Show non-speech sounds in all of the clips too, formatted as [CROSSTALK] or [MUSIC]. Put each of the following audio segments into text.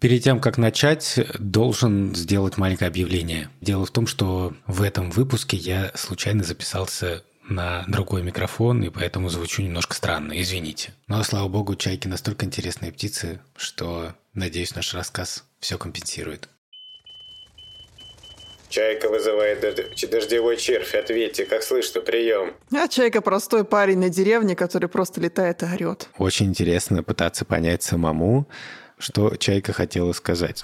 Перед тем, как начать, должен сделать маленькое объявление. Дело в том, что в этом выпуске я случайно записался на другой микрофон, и поэтому звучу немножко странно, извините. Но, слава богу, чайки настолько интересные птицы, что, надеюсь, наш рассказ все компенсирует. Чайка вызывает дождевой червь. Ответьте, как слышно, прием. А Чайка простой парень на деревне, который просто летает и орет. Очень интересно пытаться понять самому, что Чайка хотела сказать.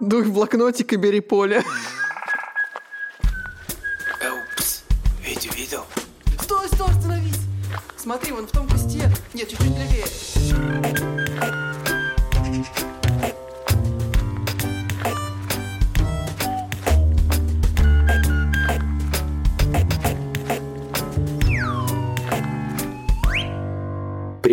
Дуй в блокнотик и бери поле. Упс, Витя видел? Стой, стой, остановись! Смотри, вон в том кусте. Нет, чуть-чуть левее.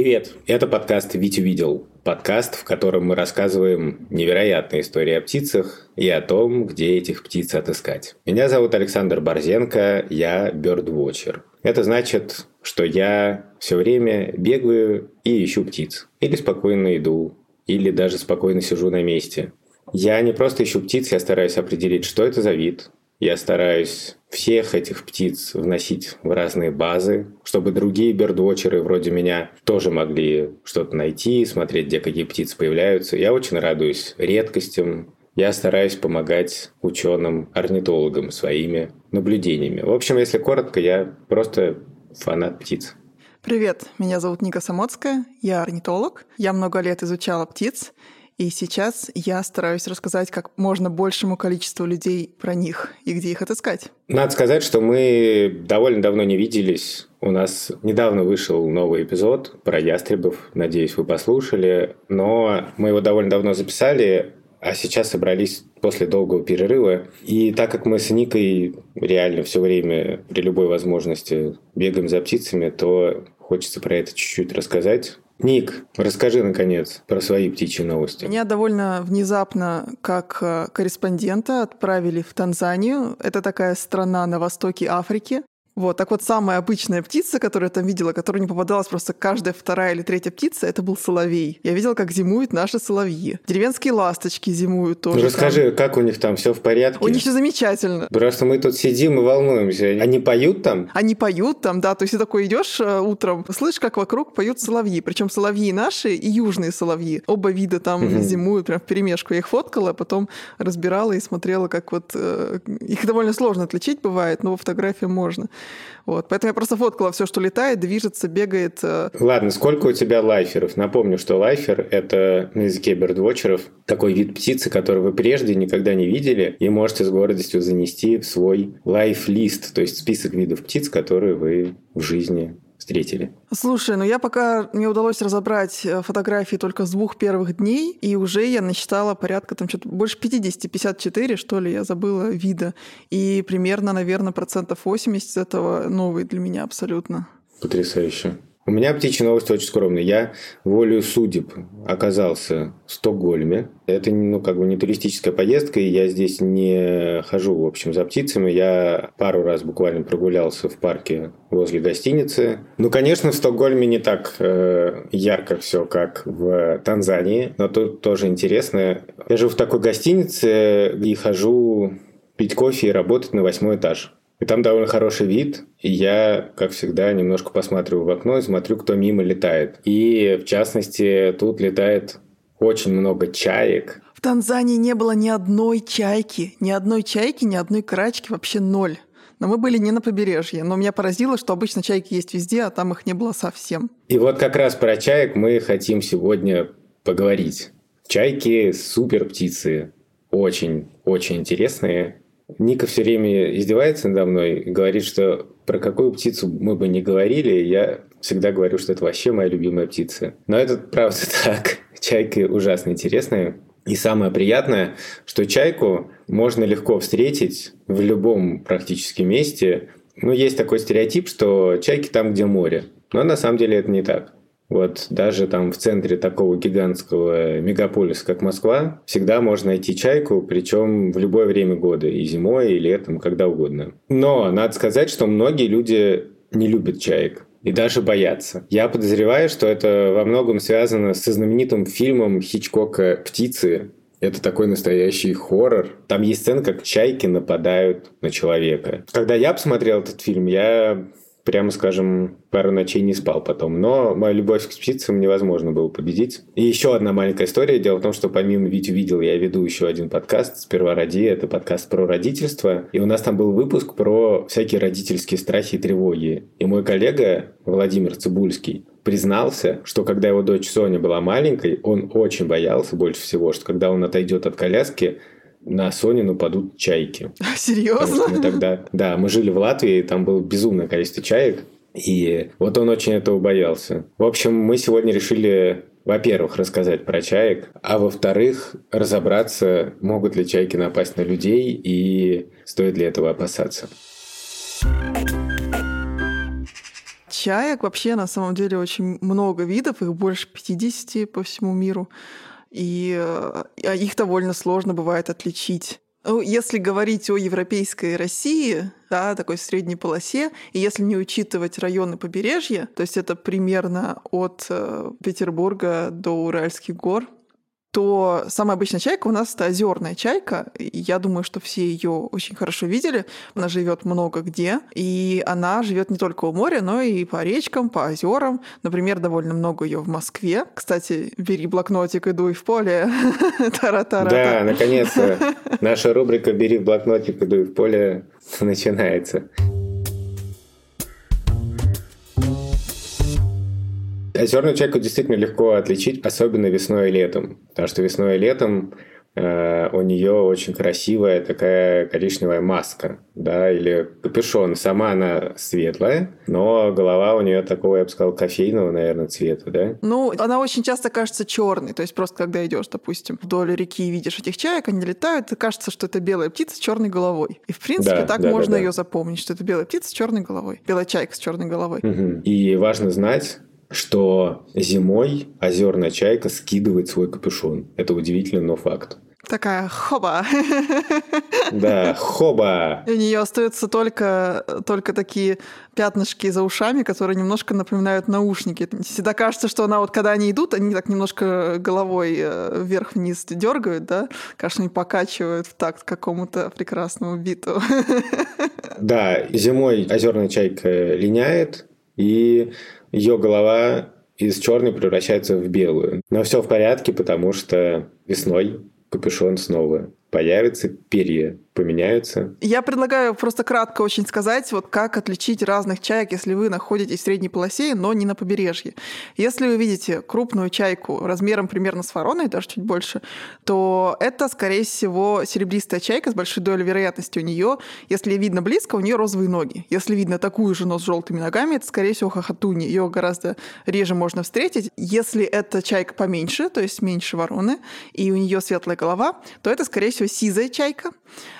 Привет, это подкаст «Витя видел». Подкаст, в котором мы рассказываем невероятные истории о птицах и о том, где этих птиц отыскать. Меня зовут Александр Борзенко, я бёрдвотчер. Это значит, что я все время бегаю и ищу птиц. Или спокойно иду, или даже спокойно сижу на месте. Я не просто ищу птиц, я стараюсь определить, что это за вид, я стараюсь всех этих птиц вносить в разные базы, чтобы другие бердвотчеры вроде меня тоже могли что-то найти, смотреть, где какие птицы появляются. Я очень радуюсь редкостям. Я стараюсь помогать ученым-орнитологам своими наблюдениями. В общем, если коротко, я просто фанат птиц. Привет, меня зовут Ника Самоцкая, я орнитолог. Я много лет изучала птиц, и сейчас я стараюсь рассказать как можно большему количеству людей про них и где их отыскать. Надо сказать, что мы довольно давно не виделись. У нас недавно вышел новый эпизод про ястребов. Надеюсь, вы послушали. Но мы его довольно давно записали, а сейчас собрались после долгого перерыва. И так как мы с Никой реально все время при любой возможности бегаем за птицами, то хочется про это чуть-чуть рассказать. Ник, расскажи, наконец, про свои птичьи новости. Меня довольно внезапно, как э, корреспондента, отправили в Танзанию. Это такая страна на востоке Африки. Вот, так вот, самая обычная птица, которую я там видела, которая не попадалась просто каждая вторая или третья птица, это был соловей. Я видела, как зимуют наши соловьи. Деревенские ласточки зимуют тоже. Ну, расскажи, там. как у них там все в порядке? У них все замечательно. Просто мы тут сидим и волнуемся. Они поют там? Они поют там, да. То есть ты такой идешь э, утром, слышишь, как вокруг поют соловьи. Причем соловьи наши и южные соловьи. Оба вида там угу. зимуют прям в перемешку. Я их фоткала, а потом разбирала и смотрела, как вот... Э, их довольно сложно отличить бывает, но по фотографии можно. Вот. Поэтому я просто фоткала все, что летает, движется, бегает. Э. Ладно, сколько у тебя лайферов? Напомню, что лайфер — это на языке бердвотчеров такой вид птицы, который вы прежде никогда не видели и можете с гордостью занести в свой лайф-лист, то есть список видов птиц, которые вы в жизни встретили? Слушай, ну я пока мне удалось разобрать э, фотографии только с двух первых дней, и уже я насчитала порядка там что-то больше 50, 54, что ли, я забыла вида. И примерно, наверное, процентов 80 из этого новые для меня абсолютно. Потрясающе. У меня птичья новость очень скромная. Я волю судеб оказался в Стокгольме. Это ну, как бы не туристическая поездка, и я здесь не хожу, в общем, за птицами. Я пару раз буквально прогулялся в парке возле гостиницы. Ну, конечно, в Стокгольме не так э, ярко все, как в Танзании, но тут тоже интересно. Я живу в такой гостинице и хожу пить кофе и работать на восьмой этаж. И там довольно хороший вид. И я, как всегда, немножко посматриваю в окно и смотрю, кто мимо летает. И, в частности, тут летает очень много чаек. В Танзании не было ни одной чайки, ни одной чайки, ни одной крачки, вообще ноль. Но мы были не на побережье. Но меня поразило, что обычно чайки есть везде, а там их не было совсем. И вот как раз про чаек мы хотим сегодня поговорить. Чайки – супер птицы. Очень, очень интересные. Ника все время издевается надо мной говорит, что про какую птицу мы бы не говорили, я всегда говорю, что это вообще моя любимая птица. Но это правда [LAUGHS] так. Чайки ужасно интересные. И самое приятное, что чайку можно легко встретить в любом практически месте. Ну, есть такой стереотип, что чайки там, где море. Но на самом деле это не так. Вот даже там в центре такого гигантского мегаполиса, как Москва, всегда можно найти чайку, причем в любое время года, и зимой, и летом, когда угодно. Но надо сказать, что многие люди не любят чаек. и даже боятся. Я подозреваю, что это во многом связано со знаменитым фильмом Хичкока «Птицы», это такой настоящий хоррор. Там есть сцена, как чайки нападают на человека. Когда я посмотрел этот фильм, я прямо скажем, пару ночей не спал потом. Но мою любовь к птицам невозможно было победить. И еще одна маленькая история. Дело в том, что помимо Витю видел, я веду еще один подкаст «Сперва ради». Это подкаст про родительство. И у нас там был выпуск про всякие родительские страхи и тревоги. И мой коллега Владимир Цибульский признался, что когда его дочь Соня была маленькой, он очень боялся больше всего, что когда он отойдет от коляски, на Сонину падут чайки. [LAUGHS] Серьезно? Мы тогда, да, мы жили в Латвии, и там было безумное количество чаек, и вот он очень этого боялся. В общем, мы сегодня решили во-первых, рассказать про чаек, а во-вторых, разобраться, могут ли чайки напасть на людей и стоит ли этого опасаться. Чаек вообще на самом деле очень много видов, их больше 50 по всему миру и э, их довольно сложно бывает отличить. Ну, если говорить о европейской России, да, такой средней полосе, и если не учитывать районы побережья, то есть это примерно от э, Петербурга до Уральских гор, то самая обычная чайка у нас это озерная чайка. Я думаю, что все ее очень хорошо видели. Она живет много где, и она живет не только у моря, но и по речкам, по озерам. Например, довольно много ее в Москве. Кстати, бери блокнотик и дуй в поле. [LAUGHS] Да, наконец-то наша рубрика «Бери блокнотик и дуй в поле» начинается. Озерную чайку действительно легко отличить, особенно весной и летом. Потому что весной и летом э, у нее очень красивая такая коричневая маска, да, или капюшон. Сама она светлая, но голова у нее такого, я бы сказал, кофейного, наверное, цвета, да? Ну, она очень часто кажется черной. То есть просто когда идешь, допустим, вдоль реки и видишь этих чаек, они летают, и кажется, что это белая птица с черной головой. И в принципе да, так да, можно да, да. ее запомнить, что это белая птица с черной головой, белая чайка с черной головой. Угу. И важно знать, что зимой озерная чайка скидывает свой капюшон. Это удивительно, но факт. Такая хоба. Да, хоба. И у нее остаются только, только такие пятнышки за ушами, которые немножко напоминают наушники. Всегда кажется, что она вот когда они идут, они так немножко головой э, вверх-вниз дергают, да? Кажется, они покачивают в такт какому-то прекрасному биту. Да, зимой озерная чайка линяет, и ее голова из черной превращается в белую. Но все в порядке, потому что весной капюшон снова появится, перья поменяются. Я предлагаю просто кратко очень сказать, вот как отличить разных чаек, если вы находитесь в средней полосе, но не на побережье. Если вы видите крупную чайку размером примерно с вороной, даже чуть больше, то это, скорее всего, серебристая чайка с большой долей вероятности у нее. Если видно близко, у нее розовые ноги. Если видно такую же, но с желтыми ногами, это, скорее всего, хохотуни. Ее гораздо реже можно встретить. Если это чайка поменьше, то есть меньше вороны, и у нее светлая голова, то это, скорее всего, сизая чайка.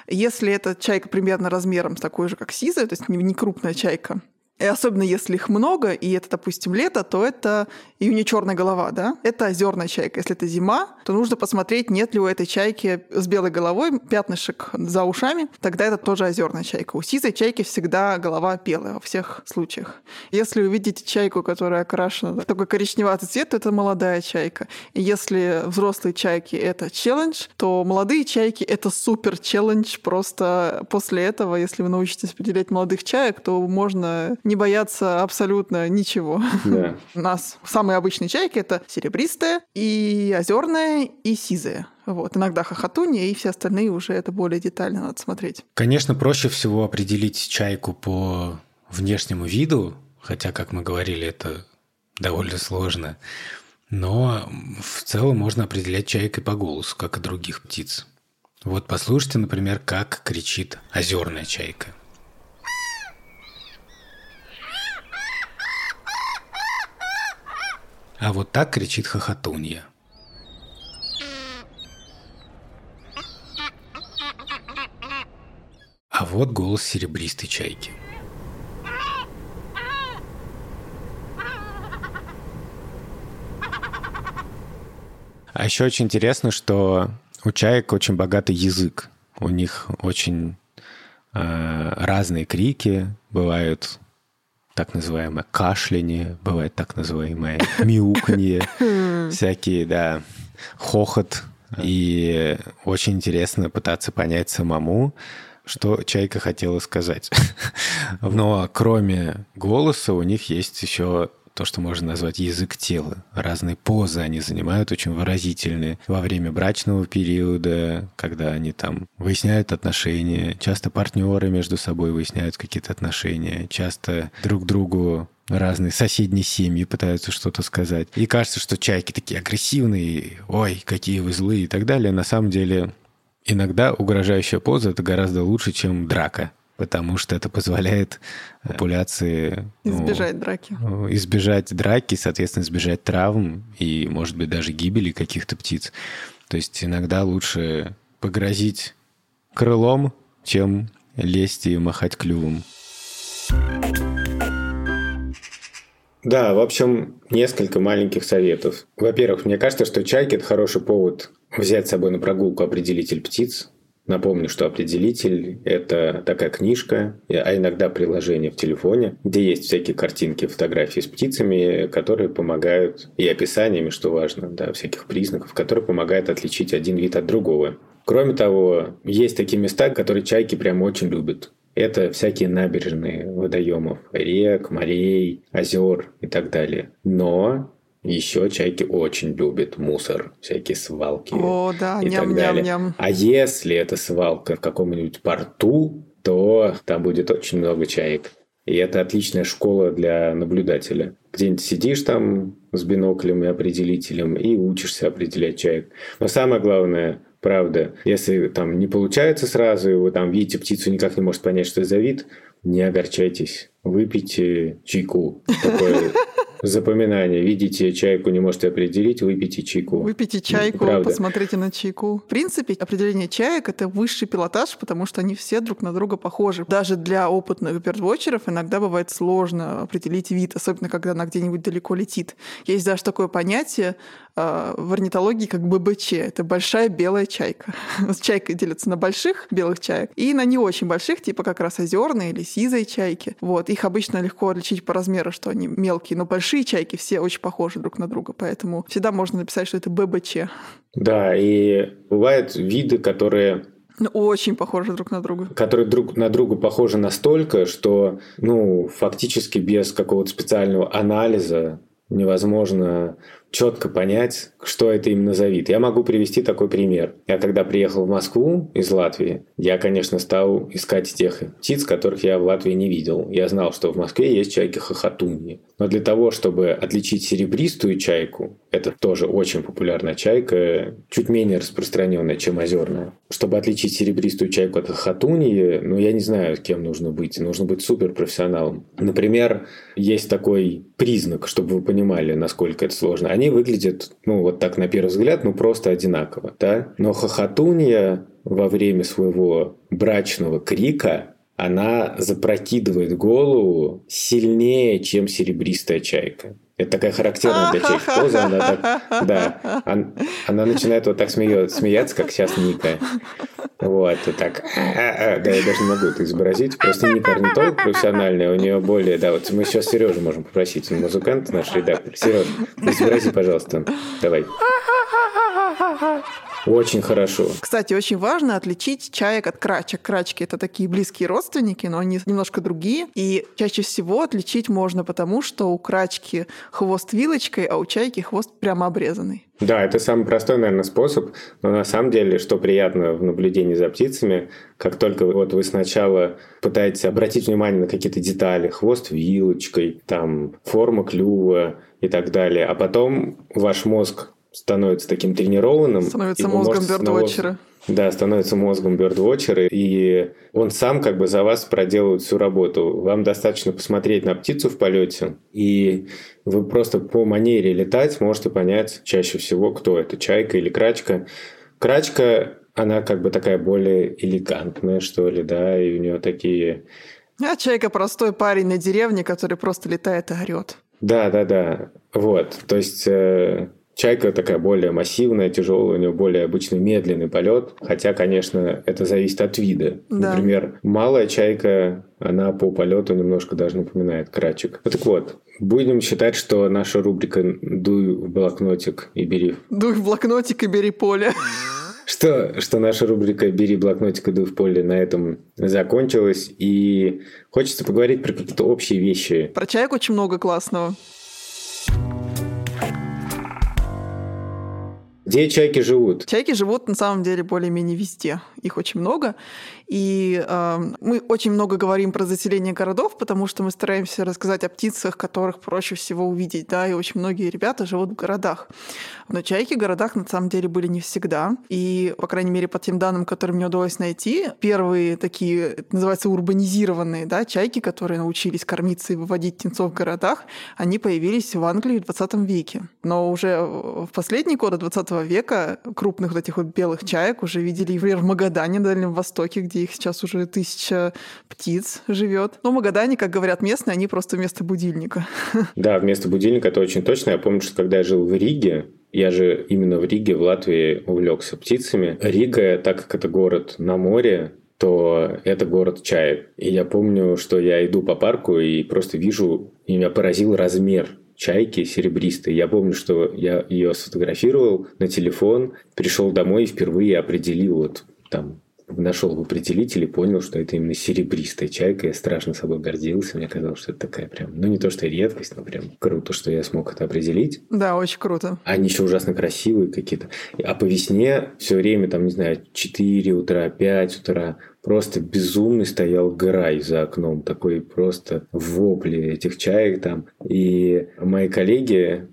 Если эта чайка примерно размером с такой же, как сизая, то есть не крупная чайка, и особенно если их много, и это, допустим, лето, то это и черная голова, да? Это озерная чайка. Если это зима, то нужно посмотреть, нет ли у этой чайки с белой головой пятнышек за ушами. Тогда это тоже озерная чайка. У сизой чайки всегда голова белая во всех случаях. Если увидите чайку, которая окрашена такой коричневатый цвет, то это молодая чайка. И если взрослые чайки — это челлендж, то молодые чайки — это супер челлендж. Просто после этого, если вы научитесь определять молодых чаек, то можно не бояться абсолютно ничего. Да. [LAUGHS] У нас самые обычные чайки это серебристая, и озерная, и сизая. Вот. Иногда хохотунья, и все остальные уже это более детально надо смотреть. Конечно, проще всего определить чайку по внешнему виду, хотя, как мы говорили, это довольно сложно. Но в целом можно определять чайкой по голосу, как и других птиц. Вот послушайте, например, как кричит озерная чайка. А вот так кричит хохотунья. А вот голос серебристой чайки. А еще очень интересно, что у чаек очень богатый язык. У них очень э, разные крики, бывают так называемое кашляние, бывает так называемое мяуканье, всякие, да, хохот. И очень интересно пытаться понять самому, что Чайка хотела сказать. [LAUGHS] Но кроме голоса у них есть еще то, что можно назвать язык тела. Разные позы они занимают, очень выразительные. Во время брачного периода, когда они там выясняют отношения, часто партнеры между собой выясняют какие-то отношения, часто друг другу разные соседние семьи пытаются что-то сказать. И кажется, что чайки такие агрессивные, ой, какие вы злые и так далее. На самом деле иногда угрожающая поза — это гораздо лучше, чем драка потому что это позволяет популяции... Ну, избежать ну, драки. Избежать драки, соответственно, избежать травм и, может быть, даже гибели каких-то птиц. То есть иногда лучше погрозить крылом, чем лезть и махать клювом. Да, в общем, несколько маленьких советов. Во-первых, мне кажется, что чайки – это хороший повод взять с собой на прогулку определитель птиц, Напомню, что определитель – это такая книжка, а иногда приложение в телефоне, где есть всякие картинки, фотографии с птицами, которые помогают, и описаниями, что важно, да, всяких признаков, которые помогают отличить один вид от другого. Кроме того, есть такие места, которые чайки прям очень любят. Это всякие набережные водоемов, рек, морей, озер и так далее. Но еще чайки очень любят мусор, всякие свалки О, да, и ням, так далее. Ням, ням. А если это свалка в каком-нибудь порту, то там будет очень много чаек. И это отличная школа для наблюдателя. Где-нибудь сидишь там с биноклем и определителем и учишься определять чаек. Но самое главное, правда, если там не получается сразу, и вы там видите птицу, никак не можете понять, что это за вид, не огорчайтесь. Выпейте чайку. Такое [LAUGHS] запоминание. Видите чайку, не можете определить, выпейте чайку. Выпейте чайку, Правда. посмотрите на чайку. В принципе, определение чаек — это высший пилотаж, потому что они все друг на друга похожи. Даже для опытных бердвотчеров иногда бывает сложно определить вид, особенно когда она где-нибудь далеко летит. Есть даже такое понятие э, в орнитологии, как ББЧ. Это большая белая чайка. [LAUGHS] Чайка делится на больших белых чаек и на не очень больших, типа как раз озерные или сизые чайки. Вот. Их обычно легко отличить по размеру, что они мелкие, но большие большие чайки все очень похожи друг на друга, поэтому всегда можно написать, что это ББЧ. Да, и бывают виды, которые ну, очень похожи друг на друга. Которые друг на друга похожи настолько, что, ну, фактически без какого-то специального анализа невозможно четко понять, что это именно за вид. Я могу привести такой пример. Я когда приехал в Москву из Латвии, я, конечно, стал искать тех птиц, которых я в Латвии не видел. Я знал, что в Москве есть чайки-хохотуньи. Но для того, чтобы отличить серебристую чайку, это тоже очень популярная чайка, чуть менее распространенная, чем озерная. Чтобы отличить серебристую чайку от хохотуньи, ну, я не знаю, кем нужно быть. Нужно быть суперпрофессионалом. Например, есть такой признак, чтобы вы понимали, насколько это сложно они выглядят, ну, вот так на первый взгляд, ну, просто одинаково, да. Но хохотунья во время своего брачного крика она запрокидывает голову сильнее, чем серебристая чайка. Это такая характерная для чайки поза. Она так, да, она, она начинает вот так смеет, смеяться, как сейчас Ника. Вот, и так, да, я даже не могу это изобразить. Просто Ника орнитолог профессиональный, у нее более, да, вот мы сейчас Сережу можем попросить, он музыкант, наш редактор. Сереж, изобрази, пожалуйста, давай. Очень хорошо. Кстати, очень важно отличить чаек от крачек. Крачки — это такие близкие родственники, но они немножко другие. И чаще всего отличить можно потому, что у крачки хвост вилочкой, а у чайки хвост прямо обрезанный. Да, это самый простой, наверное, способ, но на самом деле, что приятно в наблюдении за птицами, как только вот вы сначала пытаетесь обратить внимание на какие-то детали, хвост вилочкой, там, форма клюва и так далее, а потом ваш мозг становится таким тренированным. Становится мозгом бердвотчера. Да, становится мозгом бердвотчера, и он сам как бы за вас проделывает всю работу. Вам достаточно посмотреть на птицу в полете, и вы просто по манере летать можете понять чаще всего, кто это, чайка или крачка. Крачка, она как бы такая более элегантная, что ли, да, и у нее такие... А чайка простой парень на деревне, который просто летает и орет. Да, да, да. Вот. То есть э, Чайка такая более массивная, тяжелая, у нее более обычный медленный полет. Хотя, конечно, это зависит от вида. Да. Например, малая чайка, она по полету немножко даже напоминает крачек. Вот так вот, будем считать, что наша рубрика «Дуй в блокнотик и бери». «Дуй в блокнотик и бери поле». Что, что наша рубрика «Бери блокнотик и дуй в поле» на этом закончилась. И хочется поговорить про какие-то общие вещи. Про чайку очень много классного. Где чайки живут? Чайки живут на самом деле более-менее везде. Их очень много. И э, мы очень много говорим про заселение городов, потому что мы стараемся рассказать о птицах, которых проще всего увидеть, да, и очень многие ребята живут в городах. Но чайки в городах на самом деле были не всегда. И, по крайней мере, по тем данным, которые мне удалось найти, первые такие, это называется, урбанизированные, да, чайки, которые научились кормиться и выводить птенцов в городах, они появились в Англии в 20 веке. Но уже в последние годы 20 века крупных вот этих вот белых чаек уже видели, например, в Магадане, на Дальнем Востоке, где их сейчас уже тысяча птиц живет. Но Магадане, как говорят местные, они просто вместо будильника. [LAUGHS] Да, вместо будильника это очень точно. Я помню, что когда я жил в Риге, я же именно в Риге, в Латвии увлекся птицами. Рига, так как это город на море, то это город чаек. И я помню, что я иду по парку и просто вижу, и меня поразил размер чайки серебристой. Я помню, что я ее сфотографировал на телефон, пришел домой и впервые определил вот там нашел в определителе, понял, что это именно серебристая чайка. Я страшно собой гордился. Мне казалось, что это такая прям, ну не то, что редкость, но прям круто, что я смог это определить. Да, очень круто. Они еще ужасно красивые какие-то. А по весне все время, там, не знаю, 4 утра, 5 утра, просто безумный стоял грай за окном, такой просто вопли этих чаек там. И мои коллеги,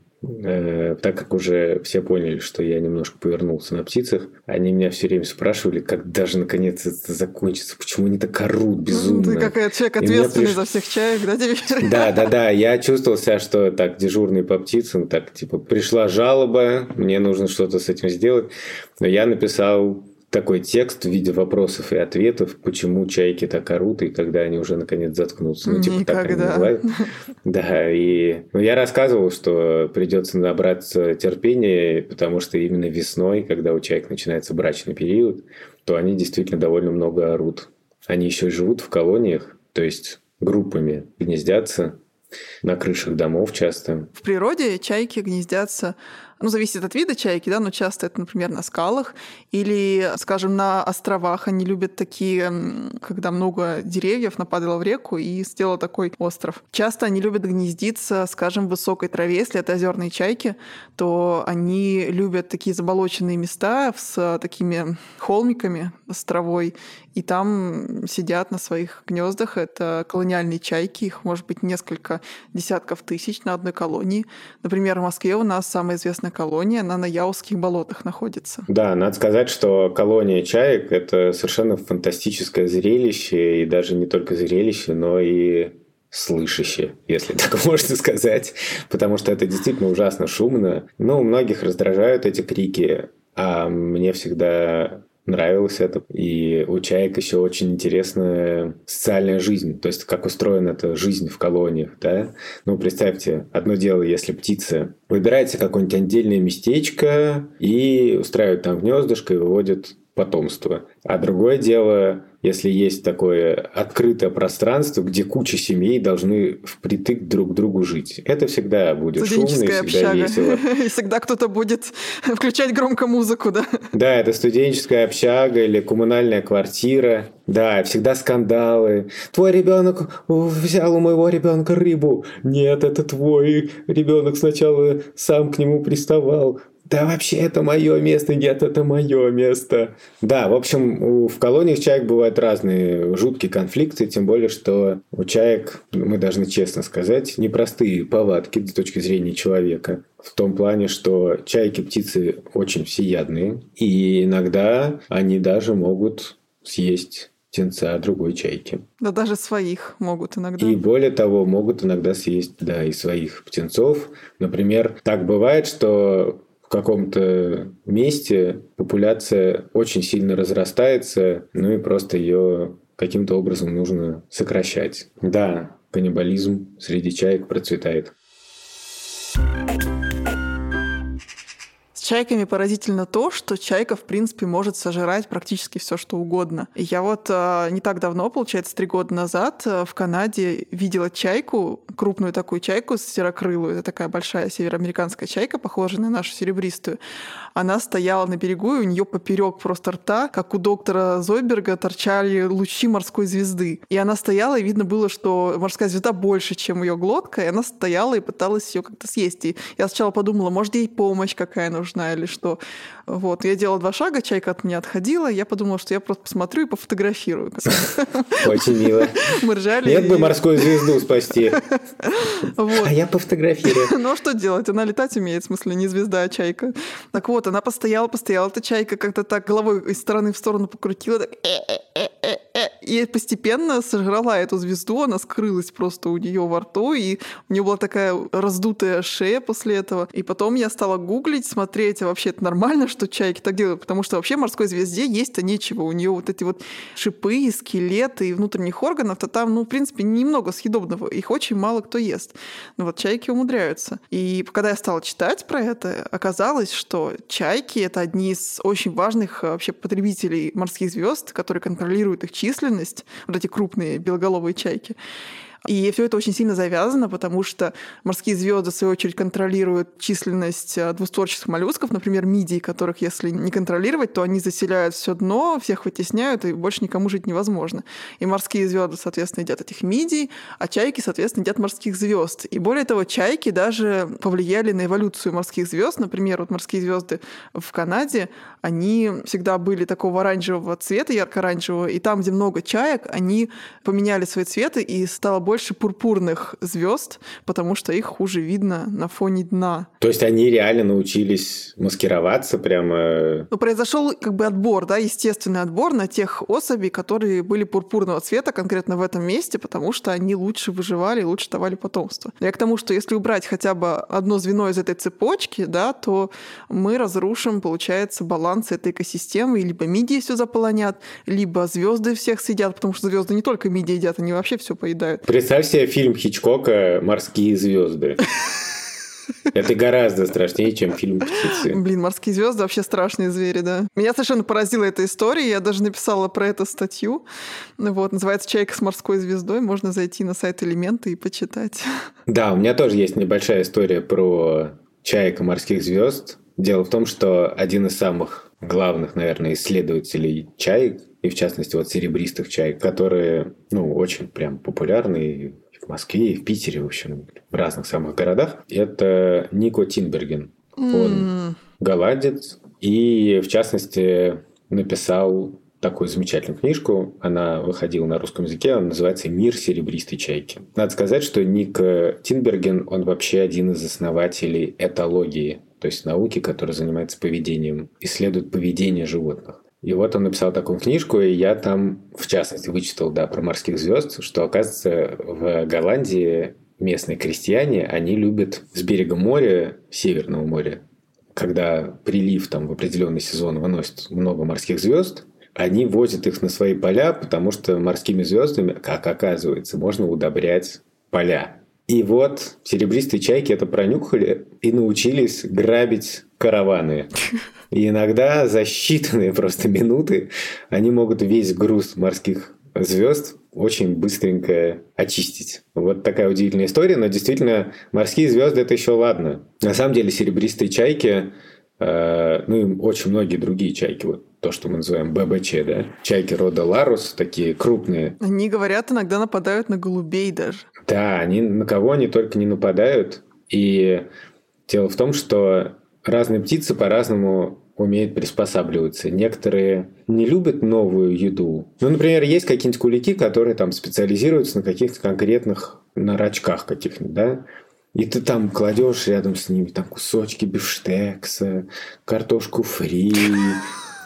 так как уже все поняли, что я немножко повернулся на птицах, они меня все время спрашивали, как даже наконец это закончится, почему они так орут безумно. Ты какая человек ответственный приш... за всех чаек, да, теперь? Да, да, да, я чувствовал себя, что так, дежурный по птицам, так, типа, пришла жалоба, мне нужно что-то с этим сделать, но я написал такой текст в виде вопросов и ответов, почему чайки так орут, и когда они уже наконец заткнутся. Ну, типа Никогда. так они называют. Да, и ну, я рассказывал, что придется набраться терпения, потому что именно весной, когда у чаек начинается брачный период, то они действительно довольно много орут. Они еще живут в колониях, то есть группами гнездятся на крышах домов часто. В природе чайки гнездятся ну, зависит от вида чайки, да, но часто это, например, на скалах или, скажем, на островах. Они любят такие, когда много деревьев нападало в реку и сделало такой остров. Часто они любят гнездиться, скажем, в высокой траве. Если это озерные чайки, то они любят такие заболоченные места с такими холмиками с травой, и там сидят на своих гнездах. Это колониальные чайки, их может быть несколько десятков тысяч на одной колонии. Например, в Москве у нас самая известная колония, она на Яузских болотах находится. Да, надо сказать, что колония чаек – это совершенно фантастическое зрелище, и даже не только зрелище, но и слышащее, если [LAUGHS] так можно сказать, потому что это действительно ужасно шумно. Ну, многих раздражают эти крики, а мне всегда нравилось это. И у чаек еще очень интересная социальная жизнь, то есть как устроена эта жизнь в колониях, да. Ну, представьте, одно дело, если птица выбирается какое-нибудь отдельное местечко и устраивает там гнездышко и выводит потомство. А другое дело, если есть такое открытое пространство, где куча семей должны впритык друг к другу жить. Это всегда будет шумно и всегда общага. весело. [LAUGHS] И всегда кто-то будет [LAUGHS] включать громко музыку, да? Да, это студенческая общага или коммунальная квартира. Да, всегда скандалы. Твой ребенок взял у моего ребенка рыбу. Нет, это твой ребенок сначала сам к нему приставал да вообще это мое место, нет, это мое место. Да, в общем, в колониях чаек бывают разные жуткие конфликты, тем более, что у чаек, мы должны честно сказать, непростые повадки с точки зрения человека. В том плане, что чайки птицы очень всеядные, и иногда они даже могут съесть птенца другой чайки. Да даже своих могут иногда. И более того, могут иногда съесть, да, и своих птенцов. Например, так бывает, что каком-то месте популяция очень сильно разрастается, ну и просто ее каким-то образом нужно сокращать. Да, каннибализм среди чаек процветает. Чайками поразительно то, что чайка, в принципе, может сожрать практически все, что угодно. Я вот э, не так давно, получается, три года назад э, в Канаде видела чайку, крупную такую чайку серокрылую. Это такая большая североамериканская чайка, похожая на нашу серебристую. Она стояла на берегу, и у нее поперек просто рта, как у доктора Зойберга, торчали лучи морской звезды. И она стояла, и видно было, что морская звезда больше, чем ее глотка, и она стояла и пыталась ее как-то съесть. И я сначала подумала, может, ей помощь какая нужна или что. Вот. Я делала два шага, чайка от меня отходила, я подумала, что я просто посмотрю и пофотографирую. [LAUGHS] Очень мило. Мы ржали. Нет бы морскую звезду спасти. [LAUGHS] А я пофотографирую. [LAUGHS] Ну, а что делать? Она летать умеет, в смысле, не звезда, а чайка. Так вот, она постояла, постояла, эта чайка как-то так головой из стороны в сторону покрутила, так и постепенно сожрала эту звезду, она скрылась просто у нее во рту, и у нее была такая раздутая шея после этого. И потом я стала гуглить, смотреть, а вообще это нормально, что чайки так делают, потому что вообще морской звезде есть-то нечего. У нее вот эти вот шипы, скелеты и внутренних органов-то там, ну, в принципе, немного съедобного. Их очень мало кто ест. Но вот чайки умудряются. И когда я стала читать про это, оказалось, что чайки — это одни из очень важных э, вообще потребителей морских звезд, которые контролируют их численность, вот эти крупные белоголовые чайки. И все это очень сильно завязано, потому что морские звезды, в свою очередь, контролируют численность э, двустворческих моллюсков, например, мидий, которых, если не контролировать, то они заселяют все дно, всех вытесняют, и больше никому жить невозможно. И морские звезды, соответственно, едят этих мидий, а чайки, соответственно, едят морских звезд. И более того, чайки даже повлияли на эволюцию морских звезд. Например, вот морские звезды в Канаде, они всегда были такого оранжевого цвета, ярко-оранжевого, и там, где много чаек, они поменяли свои цветы, и стало больше больше пурпурных звезд, потому что их хуже видно на фоне дна. То есть они реально научились маскироваться прямо? Ну, произошел как бы отбор, да, естественный отбор на тех особей, которые были пурпурного цвета конкретно в этом месте, потому что они лучше выживали и лучше давали потомство. Я к тому, что если убрать хотя бы одно звено из этой цепочки, да, то мы разрушим, получается, баланс этой экосистемы, и либо мидии все заполонят, либо звезды всех съедят, потому что звезды не только мидии едят, они вообще все поедают. Представь себе фильм Хичкока «Морские звезды». Это гораздо страшнее, чем фильм «Птицы». Блин, морские звезды вообще страшные звери, да. Меня совершенно поразила эта история. Я даже написала про это статью. Вот, называется «Чайка с морской звездой». Можно зайти на сайт «Элементы» и почитать. Да, у меня тоже есть небольшая история про чаек и морских звезд. Дело в том, что один из самых главных, наверное, исследователей чаек и в частности вот серебристых чаек, которые, ну, очень прям популярны и в Москве, и в Питере, в общем, в разных самых городах. Это Нико Тинберген. Он mm. голландец и, в частности, написал такую замечательную книжку. Она выходила на русском языке. Она называется «Мир серебристой чайки». Надо сказать, что Ник Тинберген, он вообще один из основателей этологии, то есть науки, которая занимается поведением, исследует поведение животных. И вот он написал такую книжку, и я там, в частности, вычитал, да, про морских звезд, что, оказывается, в Голландии местные крестьяне, они любят с берега моря, Северного моря, когда прилив там в определенный сезон выносит много морских звезд, они возят их на свои поля, потому что морскими звездами, как оказывается, можно удобрять поля. И вот серебристые чайки это пронюхали и научились грабить караваны. И иногда за считанные просто минуты они могут весь груз морских звезд очень быстренько очистить. Вот такая удивительная история, но действительно морские звезды это еще ладно. На самом деле серебристые чайки, э, ну и очень многие другие чайки, вот то, что мы называем ББЧ, да, чайки рода Ларус, такие крупные. Они, говорят, иногда нападают на голубей даже. Да, они на кого они только не нападают. И дело в том, что разные птицы по-разному умеют приспосабливаться. Некоторые не любят новую еду. Ну, например, есть какие-нибудь кулики, которые там специализируются на каких-то конкретных на рачках каких-нибудь, да? И ты там кладешь рядом с ними там кусочки бифштекса, картошку фри,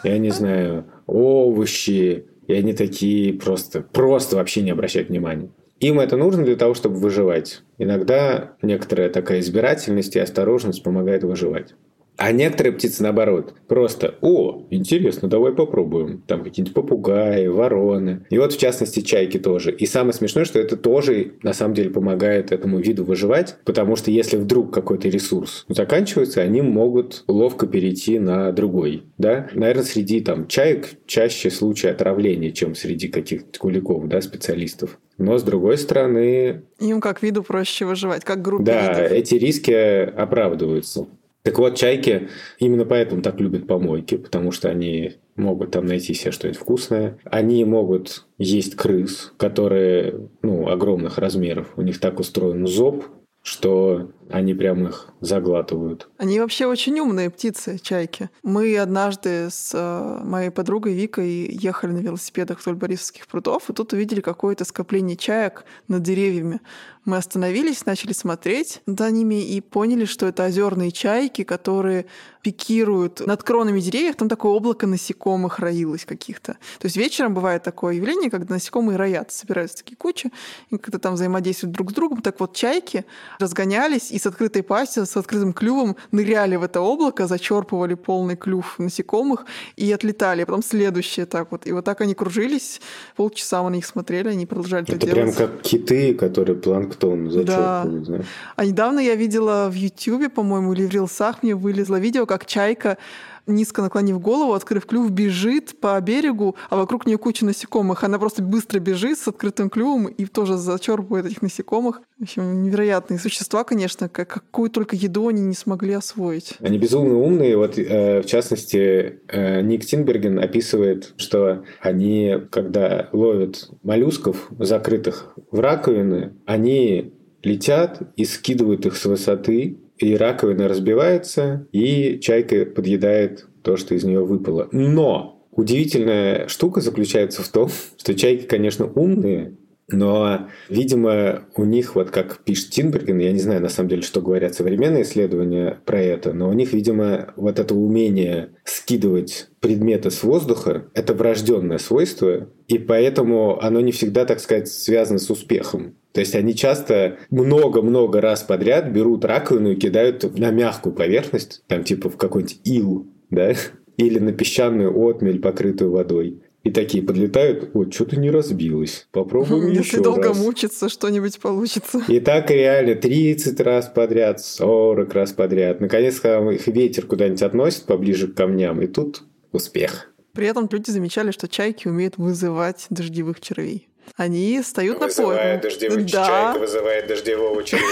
я не знаю, овощи, и они такие просто, просто вообще не обращают внимания. Им это нужно для того, чтобы выживать. Иногда некоторая такая избирательность и осторожность помогает выживать. А некоторые птицы, наоборот, просто «О, интересно, давай попробуем». Там какие-нибудь попугаи, вороны. И вот, в частности, чайки тоже. И самое смешное, что это тоже, на самом деле, помогает этому виду выживать, потому что если вдруг какой-то ресурс заканчивается, они могут ловко перейти на другой. Да? Наверное, среди там, чаек чаще случаи отравления, чем среди каких-то куликов, да, специалистов. Но, с другой стороны... Им как виду проще выживать, как группе Да, видов. эти риски оправдываются. Так вот, чайки именно поэтому так любят помойки, потому что они могут там найти себе что-нибудь вкусное. Они могут есть крыс, которые ну, огромных размеров. У них так устроен зоб, что они прям их заглатывают. Они вообще очень умные птицы, чайки. Мы однажды с э, моей подругой Викой ехали на велосипедах вдоль Борисовских прудов, и тут увидели какое-то скопление чаек над деревьями. Мы остановились, начали смотреть за ними и поняли, что это озерные чайки, которые пикируют над кронами деревьев. Там такое облако насекомых роилось каких-то. То есть вечером бывает такое явление, когда насекомые роятся, собираются такие кучи, и когда там взаимодействуют друг с другом. Так вот, чайки разгонялись и с открытой пастью, с открытым клювом ныряли в это облако, зачерпывали полный клюв насекомых и отлетали. А потом следующее так вот. И вот так они кружились. Полчаса мы на них смотрели, они продолжали это, Это делать. прям как киты, которые планктон зачерпывают. знаешь. А недавно я видела в Ютьюбе, по-моему, или в Рилсах мне вылезло видео, как чайка низко наклонив голову, открыв клюв, бежит по берегу, а вокруг нее куча насекомых. Она просто быстро бежит с открытым клювом и тоже зачерпывает этих насекомых. В общем, невероятные существа, конечно, как- какую только еду они не смогли освоить. Они безумно умные. Вот, э, в частности, э, Ник Тинберген описывает, что они, когда ловят моллюсков, закрытых в раковины, они летят и скидывают их с высоты, и раковина разбивается, и чайка подъедает то, что из нее выпало. Но удивительная штука заключается в том, [LAUGHS] что чайки, конечно, умные, но, видимо, у них, вот как пишет Тинберген, я не знаю, на самом деле, что говорят современные исследования про это, но у них, видимо, вот это умение скидывать предметы с воздуха – это врожденное свойство, и поэтому оно не всегда, так сказать, связано с успехом. То есть они часто много-много раз подряд берут раковину и кидают на мягкую поверхность, там типа в какой-нибудь ил, да, [LAUGHS] или на песчаную отмель, покрытую водой. И такие подлетают, вот, что-то не разбилось. Попробуем [LAUGHS] Если еще долго раз. мучиться, что-нибудь получится. И так реально 30 раз подряд, 40 раз подряд. Наконец, когда их ветер куда-нибудь относит поближе к камням, и тут успех. При этом люди замечали, что чайки умеют вызывать дождевых червей. Они встают на Вызывает почву. дождевой Да, чайка вызывает дождевого червя.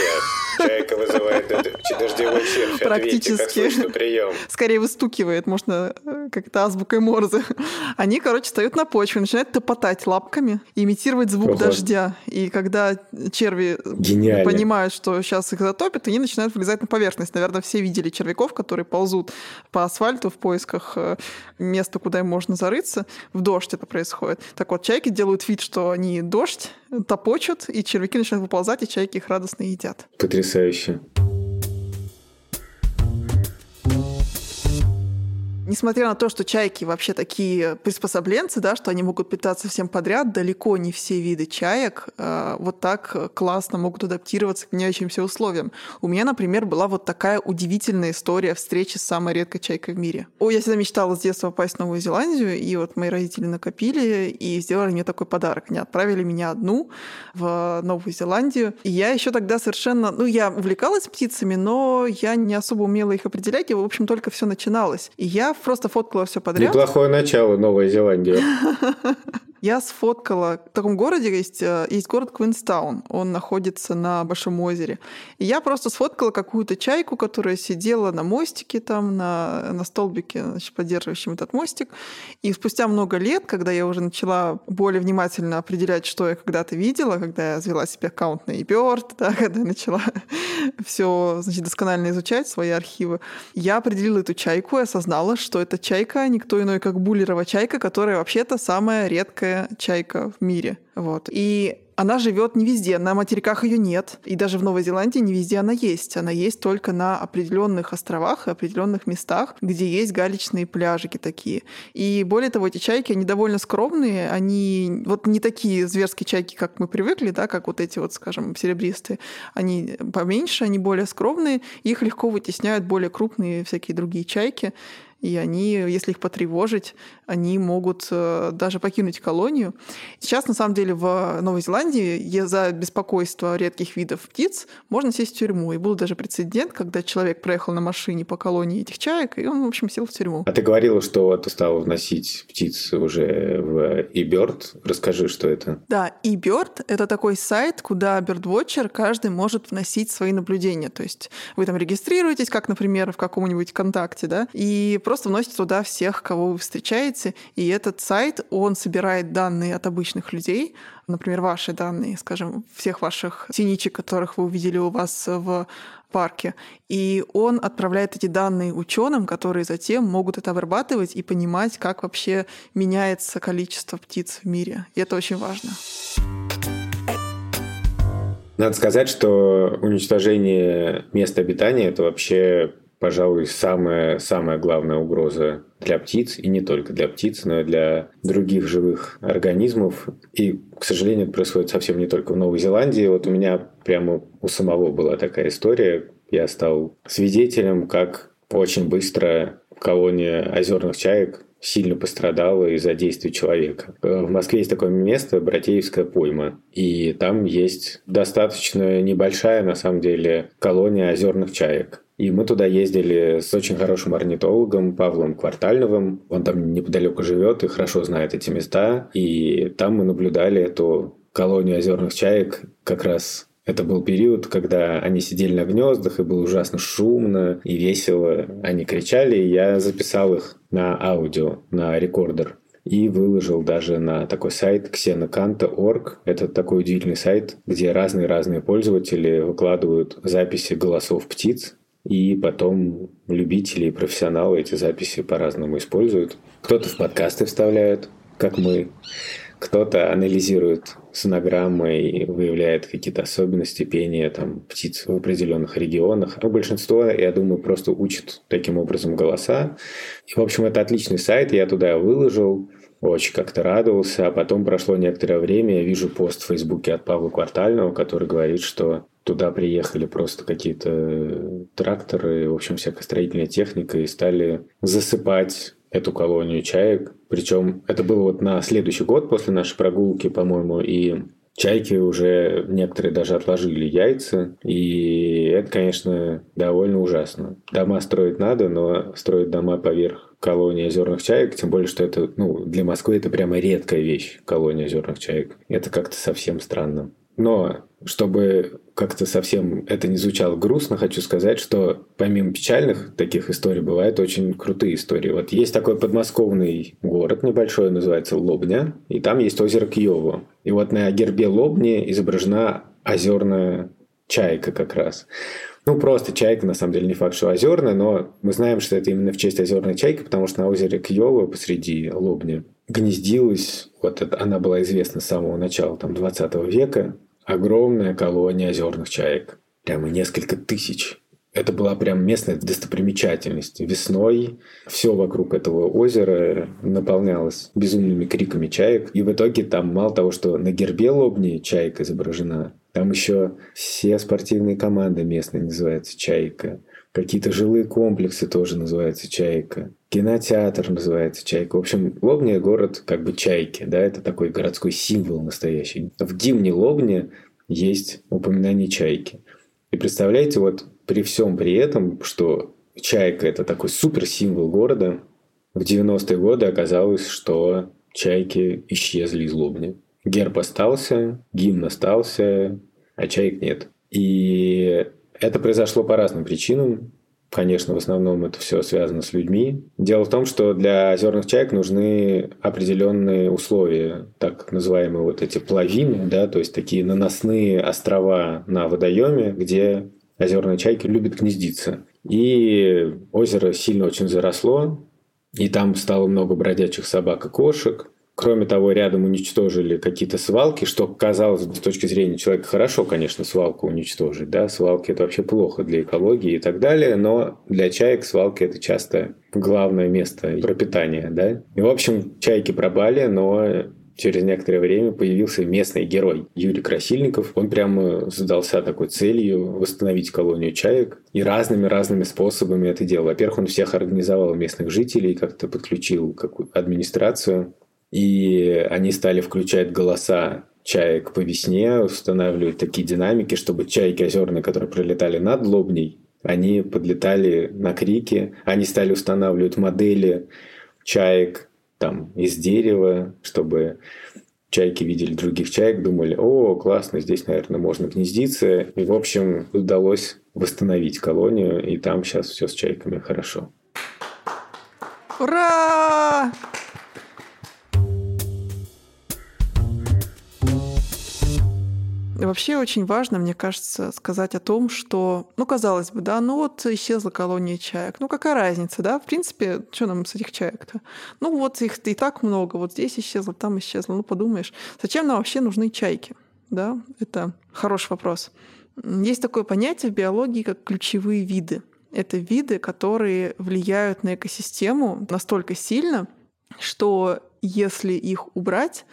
Чайка вызывает дож- дождевой червь. Ответьте, как Практически. прием. скорее выстукивает, можно э, как-то азбукой Морзе. Они, короче, встают на почву, начинают топотать лапками, имитировать звук Ого. дождя. И когда черви Гениально. понимают, что сейчас их затопит, они начинают вылезать на поверхность. Наверное, все видели червяков, которые ползут по асфальту в поисках э, места, куда им можно зарыться. В дождь это происходит. Так вот, чайки делают вид, что они дождь, топочут, и червяки начинают выползать, и чайки их радостно едят. Потрясающе. Несмотря на то, что чайки вообще такие приспособленцы, да, что они могут питаться всем подряд, далеко не все виды чаек э, вот так классно могут адаптироваться к меняющимся условиям. У меня, например, была вот такая удивительная история встречи с самой редкой чайкой в мире. О, я всегда мечтала с детства попасть в Новую Зеландию, и вот мои родители накопили и сделали мне такой подарок. Они отправили меня одну в Новую Зеландию. И я еще тогда совершенно... Ну, я увлекалась птицами, но я не особо умела их определять, и, в общем, только все начиналось. И я просто фоткала все подряд. Неплохое начало, Новая Зеландия. [LAUGHS] Я сфоткала... В таком городе есть, э, есть город Квинстаун. Он находится на Большом озере. И я просто сфоткала какую-то чайку, которая сидела на мостике там, на, на столбике, значит, поддерживающем этот мостик. И спустя много лет, когда я уже начала более внимательно определять, что я когда-то видела, когда я завела себе аккаунт на eBird, [LAUGHS] да, когда я начала [LAUGHS] все значит, досконально изучать свои архивы, я определила эту чайку и осознала, что эта чайка никто иной, как буллерова чайка, которая вообще-то самая редкая чайка в мире. Вот. И она живет не везде, на материках ее нет, и даже в Новой Зеландии не везде она есть. Она есть только на определенных островах и определенных местах, где есть галечные пляжики такие. И более того, эти чайки, они довольно скромные, они вот не такие зверские чайки, как мы привыкли, да, как вот эти вот, скажем, серебристые. Они поменьше, они более скромные, их легко вытесняют более крупные всякие другие чайки и они, если их потревожить, они могут э, даже покинуть колонию. Сейчас, на самом деле, в Новой Зеландии за беспокойство редких видов птиц можно сесть в тюрьму. И был даже прецедент, когда человек проехал на машине по колонии этих чаек, и он, в общем, сел в тюрьму. А ты говорила, что ты стала вносить птиц уже в eBird. Расскажи, что это. Да, eBird — это такой сайт, куда birdwatcher каждый может вносить свои наблюдения. То есть вы там регистрируетесь, как, например, в каком-нибудь контакте, да, и просто вносите туда всех, кого вы встречаете. И этот сайт, он собирает данные от обычных людей, например, ваши данные, скажем, всех ваших синичек, которых вы увидели у вас в парке. И он отправляет эти данные ученым, которые затем могут это обрабатывать и понимать, как вообще меняется количество птиц в мире. И это очень важно. Надо сказать, что уничтожение места обитания – это вообще пожалуй, самая, самая главная угроза для птиц, и не только для птиц, но и для других живых организмов. И, к сожалению, это происходит совсем не только в Новой Зеландии. Вот у меня прямо у самого была такая история. Я стал свидетелем, как очень быстро колония озерных чаек сильно пострадала из-за действий человека. В Москве есть такое место, Братеевская пойма. И там есть достаточно небольшая, на самом деле, колония озерных чаек. И мы туда ездили с очень хорошим орнитологом Павлом Квартальновым. Он там неподалеку живет и хорошо знает эти места. И там мы наблюдали эту колонию озерных чаек как раз это был период, когда они сидели на гнездах, и было ужасно шумно и весело. Они кричали, и я записал их на аудио, на рекордер. И выложил даже на такой сайт xenocanta.org. Это такой удивительный сайт, где разные-разные пользователи выкладывают записи голосов птиц и потом любители и профессионалы эти записи по-разному используют. Кто-то в подкасты вставляет, как мы. Кто-то анализирует сонограммы и выявляет какие-то особенности пения там, птиц в определенных регионах. А большинство, я думаю, просто учат таким образом голоса. И, в общем, это отличный сайт, я туда выложил очень как-то радовался, а потом прошло некоторое время, я вижу пост в Фейсбуке от Павла Квартального, который говорит, что туда приехали просто какие-то тракторы, в общем, всякая строительная техника и стали засыпать эту колонию чаек. Причем это было вот на следующий год после нашей прогулки, по-моему, и Чайки уже некоторые даже отложили яйца, и это, конечно, довольно ужасно. Дома строить надо, но строить дома поверх колонии озерных чаек, тем более, что это, ну, для Москвы это прямо редкая вещь, колония озерных чаек. Это как-то совсем странно. Но чтобы как-то совсем это не звучало грустно, хочу сказать, что помимо печальных таких историй бывают очень крутые истории. Вот есть такой подмосковный город небольшой, называется Лобня, и там есть озеро Киево. И вот на гербе Лобни изображена озерная чайка как раз. Ну, просто чайка, на самом деле, не факт, что озерная, но мы знаем, что это именно в честь озерной чайки, потому что на озере Кьёва посреди Лобни гнездилась, вот это, она была известна с самого начала там, 20 века, огромная колония озерных чаек. Прямо несколько тысяч. Это была прям местная достопримечательность. Весной все вокруг этого озера наполнялось безумными криками чаек. И в итоге там мало того, что на гербе Лобни чайка изображена, там еще все спортивные команды местные называются «Чайка». Какие-то жилые комплексы тоже называются «Чайка». Кинотеатр называется «Чайка». В общем, Лобня – город как бы «Чайки», да, это такой городской символ настоящий. В гимне Лобни есть упоминание «Чайки». И представляете, вот при всем при этом, что «Чайка» – это такой суперсимвол города, в 90-е годы оказалось, что «Чайки» исчезли из Лобни. Герб остался, гимн остался, а чаек нет. И это произошло по разным причинам. Конечно, в основном это все связано с людьми. Дело в том, что для озерных чаек нужны определенные условия, так называемые вот эти плавины, да, то есть такие наносные острова на водоеме, где озерные чайки любят гнездиться. И озеро сильно очень заросло, и там стало много бродячих собак и кошек. Кроме того, рядом уничтожили какие-то свалки, что казалось с точки зрения человека хорошо, конечно, свалку уничтожить. Да? Свалки это вообще плохо для экологии и так далее, но для чаек свалки это часто главное место пропитания. Да? И, в общем, чайки пропали, но через некоторое время появился местный герой Юрий Красильников. Он прямо задался такой целью восстановить колонию чаек и разными-разными способами это делал. Во-первых, он всех организовал местных жителей, как-то подключил какую администрацию и они стали включать голоса чаек по весне, устанавливать такие динамики, чтобы чайки озерные, которые пролетали над Лобней, они подлетали на крики, они стали устанавливать модели чаек там из дерева, чтобы чайки видели других чаек, думали, о, классно, здесь, наверное, можно гнездиться. И, в общем, удалось восстановить колонию, и там сейчас все с чайками хорошо. Ура! Вообще очень важно, мне кажется, сказать о том, что, ну, казалось бы, да, ну вот исчезла колония чаек. Ну, какая разница, да? В принципе, что нам с этих чаек-то? Ну, вот их и так много, вот здесь исчезло, там исчезло. Ну, подумаешь, зачем нам вообще нужны чайки? Да, это хороший вопрос. Есть такое понятие в биологии, как ключевые виды. Это виды, которые влияют на экосистему настолько сильно, что если их убрать,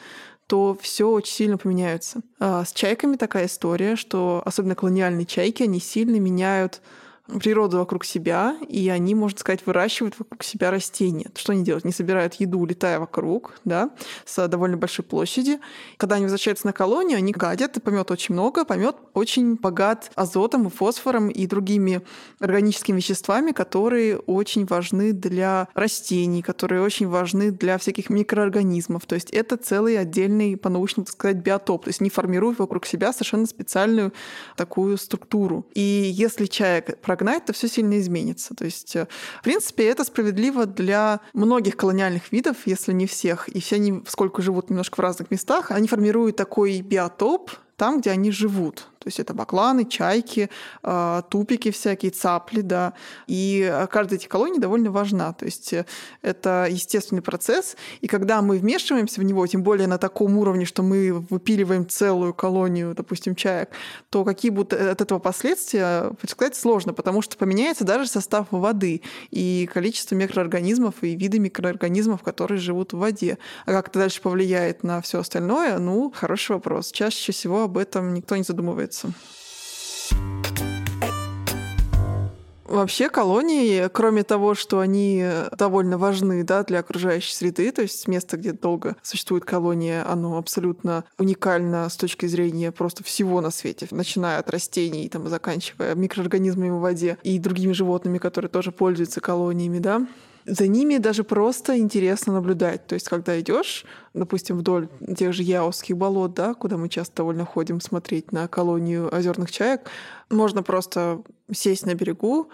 то все очень сильно поменяется. А с чайками такая история, что особенно колониальные чайки, они сильно меняют природу вокруг себя, и они, можно сказать, выращивают вокруг себя растения. Что они делают? Они собирают еду, летая вокруг, да, с довольно большой площади. Когда они возвращаются на колонию, они гадят, и помет очень много. Помет очень богат азотом и фосфором и другими органическими веществами, которые очень важны для растений, которые очень важны для всяких микроорганизмов. То есть это целый отдельный, по-научному сказать, биотоп. То есть они формируют вокруг себя совершенно специальную такую структуру. И если человек прогнать, то все сильно изменится. То есть, э, в принципе, это справедливо для многих колониальных видов, если не всех. И все они, сколько живут немножко в разных местах, они формируют такой биотоп там, где они живут. То есть это бакланы, чайки, а, тупики всякие, цапли, да. И каждая эти колонии довольно важна. То есть э, это естественный процесс. И когда мы вмешиваемся в него, тем более на таком уровне, что мы выпиливаем целую колонию, допустим, чаек, то какие будут от этого последствия, предсказать сложно, потому что поменяется даже состав воды и количество микроорганизмов и виды микроорганизмов, которые живут в воде. А как это дальше повлияет на все остальное, ну, хороший вопрос. Чаще всего об этом никто не задумывается. Вообще колонии, кроме того, что они довольно важны да, для окружающей среды, то есть место, где долго существует колония, оно абсолютно уникально с точки зрения просто всего на свете, начиная от растений там, заканчивая микроорганизмами в воде и другими животными, которые тоже пользуются колониями, да, за ними даже просто интересно наблюдать. То есть, когда идешь, допустим, вдоль тех же Яузских болот, да, куда мы часто довольно ходим смотреть на колонию озерных чаек, можно просто сесть на берегу,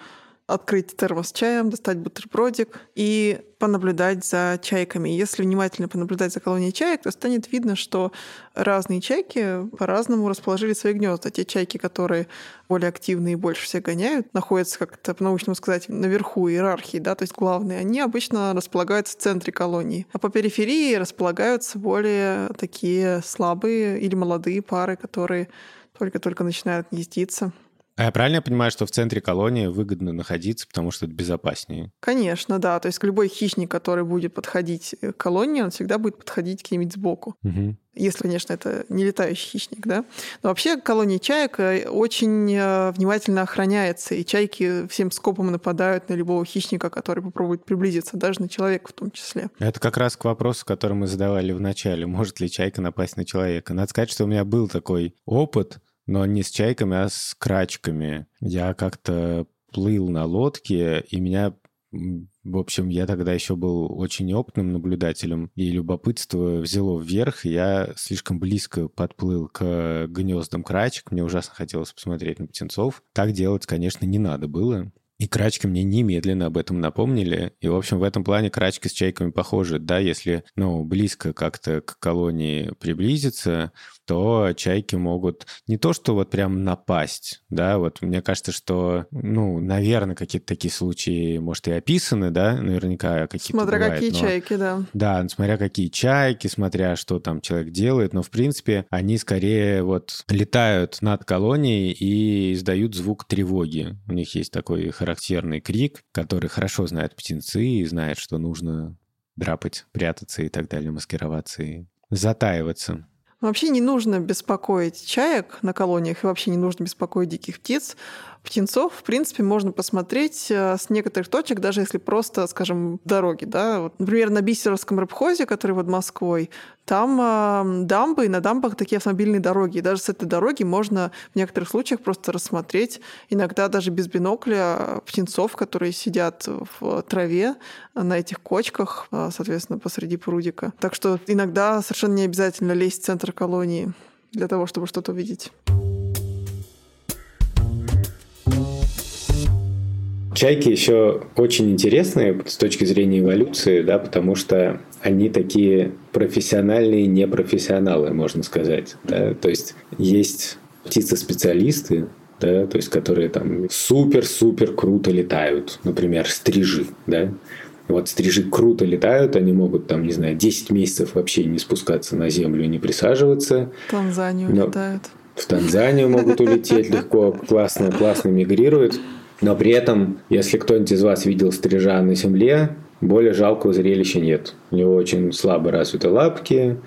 открыть термос с чаем, достать бутербродик и понаблюдать за чайками. Если внимательно понаблюдать за колонией чаек, то станет видно, что разные чайки по-разному расположили свои гнезда. Те чайки, которые более активные и больше всех гоняют, находятся, как это по-научному сказать, наверху иерархии, да, то есть главные, они обычно располагаются в центре колонии. А по периферии располагаются более такие слабые или молодые пары, которые только-только начинают гнездиться. А я правильно понимаю, что в центре колонии выгодно находиться, потому что это безопаснее? Конечно, да. То есть любой хищник, который будет подходить к колонии, он всегда будет подходить к ним сбоку. Угу. Если, конечно, это не летающий хищник, да. Но вообще колония чаек э, очень э, внимательно охраняется, и чайки всем скопом нападают на любого хищника, который попробует приблизиться, даже на человека в том числе. Это как раз к вопросу, который мы задавали в начале. Может ли чайка напасть на человека? Надо сказать, что у меня был такой опыт — но не с чайками, а с крачками. Я как-то плыл на лодке, и меня в общем, я тогда еще был очень опытным наблюдателем, и любопытство взяло вверх, я слишком близко подплыл к гнездам крачек, мне ужасно хотелось посмотреть на птенцов. Так делать, конечно, не надо было. И крачки мне немедленно об этом напомнили. И, в общем, в этом плане крачки с чайками похожи. Да, если, ну, близко как-то к колонии приблизиться, то чайки могут не то, что вот прям напасть, да, вот мне кажется, что, ну, наверное, какие-то такие случаи, может, и описаны, да, наверняка какие-то Смотря бывают, какие но... чайки, да. Да, смотря какие чайки, смотря что там человек делает, но, в принципе, они скорее вот летают над колонией и издают звук тревоги. У них есть такой характерный крик, который хорошо знают птенцы и знают, что нужно драпать, прятаться и так далее, маскироваться и затаиваться. Вообще не нужно беспокоить чаек на колониях и вообще не нужно беспокоить диких птиц. Птенцов, в принципе, можно посмотреть э, с некоторых точек, даже если просто, скажем, дороги. Да? Вот, например, на Бисеровском рыбхозе, который под Москвой, там э, дамбы, и на дамбах такие автомобильные дороги. И даже с этой дороги можно в некоторых случаях просто рассмотреть, иногда даже без бинокля, птенцов, которые сидят в траве на этих кочках, э, соответственно, посреди прудика. Так что иногда совершенно не обязательно лезть в центр колонии для того, чтобы что-то увидеть. Чайки еще очень интересные с точки зрения эволюции, да, потому что они такие профессиональные непрофессионалы, можно сказать. Да? То есть есть птицы-специалисты, да, то есть которые там супер-супер круто летают, например, стрижи, да, вот стрижи круто летают, они могут там, не знаю, 10 месяцев вообще не спускаться на землю не присаживаться. В Танзанию Но летают. В Танзанию могут улететь легко, классно, классно мигрируют. Но при этом, если кто-нибудь из вас видел стрижа на земле, более жалкого зрелища нет. У него очень слабо развиты лапки.